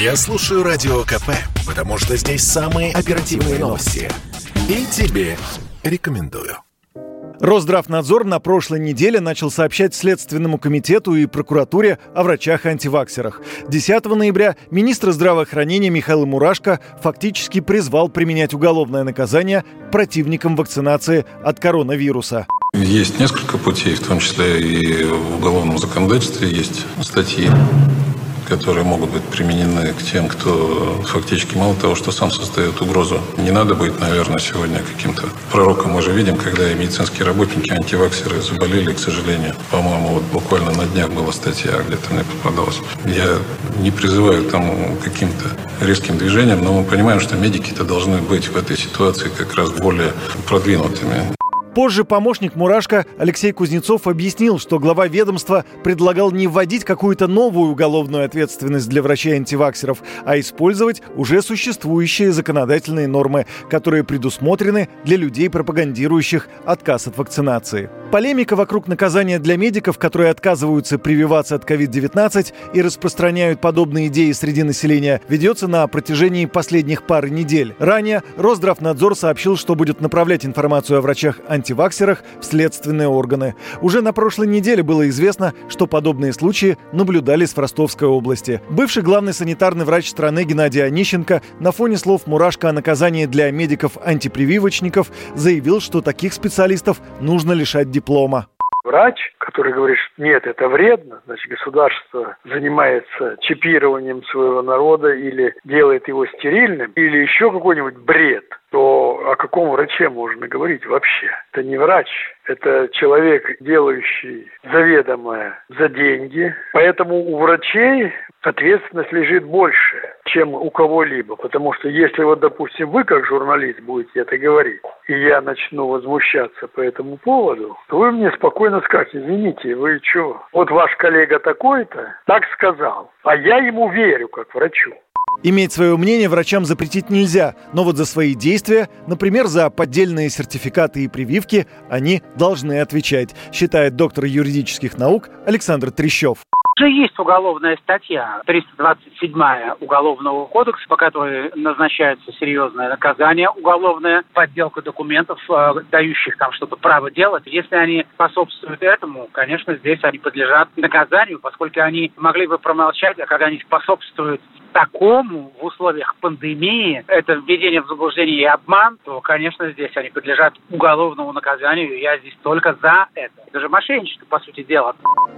Я слушаю Радио КП, потому что здесь самые оперативные новости. И тебе рекомендую. Росздравнадзор на прошлой неделе начал сообщать Следственному комитету и прокуратуре о врачах-антиваксерах. 10 ноября министр здравоохранения Михаил Мурашко фактически призвал применять уголовное наказание противникам вакцинации от коронавируса. Есть несколько путей, в том числе и в уголовном законодательстве есть статьи которые могут быть применены к тем, кто фактически мало того, что сам создает угрозу. Не надо быть, наверное, сегодня каким-то пророком. Мы же видим, когда и медицинские работники, антиваксеры заболели, к сожалению. По-моему, вот буквально на днях была статья, где-то мне попадалась. Я не призываю к тому каким-то резким движением, но мы понимаем, что медики-то должны быть в этой ситуации как раз более продвинутыми. Позже помощник Мурашко Алексей Кузнецов объяснил, что глава ведомства предлагал не вводить какую-то новую уголовную ответственность для врачей-антиваксеров, а использовать уже существующие законодательные нормы, которые предусмотрены для людей, пропагандирующих отказ от вакцинации. Полемика вокруг наказания для медиков, которые отказываются прививаться от COVID-19 и распространяют подобные идеи среди населения, ведется на протяжении последних пары недель. Ранее Росздравнадзор сообщил, что будет направлять информацию о врачах-антиваксерах в следственные органы. Уже на прошлой неделе было известно, что подобные случаи наблюдались в Ростовской области. Бывший главный санитарный врач страны Геннадий Онищенко на фоне слов Мурашко о наказании для медиков-антипрививочников заявил, что таких специалистов нужно лишать диплома. Врач, который говорит, что нет, это вредно, значит, государство занимается чипированием своего народа или делает его стерильным, или еще какой-нибудь бред, то о каком враче можно говорить вообще? Это не врач, это человек, делающий заведомое за деньги. Поэтому у врачей ответственность лежит больше, чем у кого-либо. Потому что если вот, допустим, вы как журналист будете это говорить, и я начну возмущаться по этому поводу, то вы мне спокойно скажете, извините, вы что, вот ваш коллега такой-то так сказал, а я ему верю как врачу. Иметь свое мнение врачам запретить нельзя, но вот за свои действия, например, за поддельные сертификаты и прививки, они должны отвечать, считает доктор юридических наук Александр Трещев. Уже есть уголовная статья, 327 Уголовного кодекса, по которой назначается серьезное наказание уголовное, подделка документов, э, дающих там что-то право делать. Если они способствуют этому, конечно, здесь они подлежат наказанию, поскольку они могли бы промолчать, а когда они способствуют такому в условиях пандемии, это введение в заблуждение и обман, то, конечно, здесь они подлежат уголовному наказанию. Я здесь только за это. Это же мошенничество, по сути дела.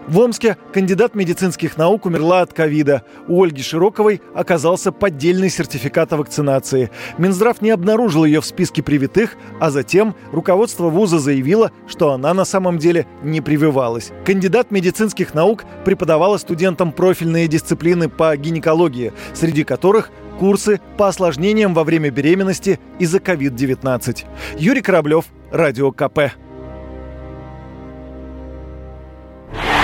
В Омске кандидат медицинских наук умерла от ковида. У Ольги Широковой оказался поддельный сертификат о вакцинации. Минздрав не обнаружил ее в списке привитых, а затем руководство вуза заявило, что она на самом деле не прививалась. Кандидат медицинских наук преподавала студентам профильные дисциплины по гинекологии, среди которых курсы по осложнениям во время беременности из-за COVID-19. Юрий Кораблев, Радио КП.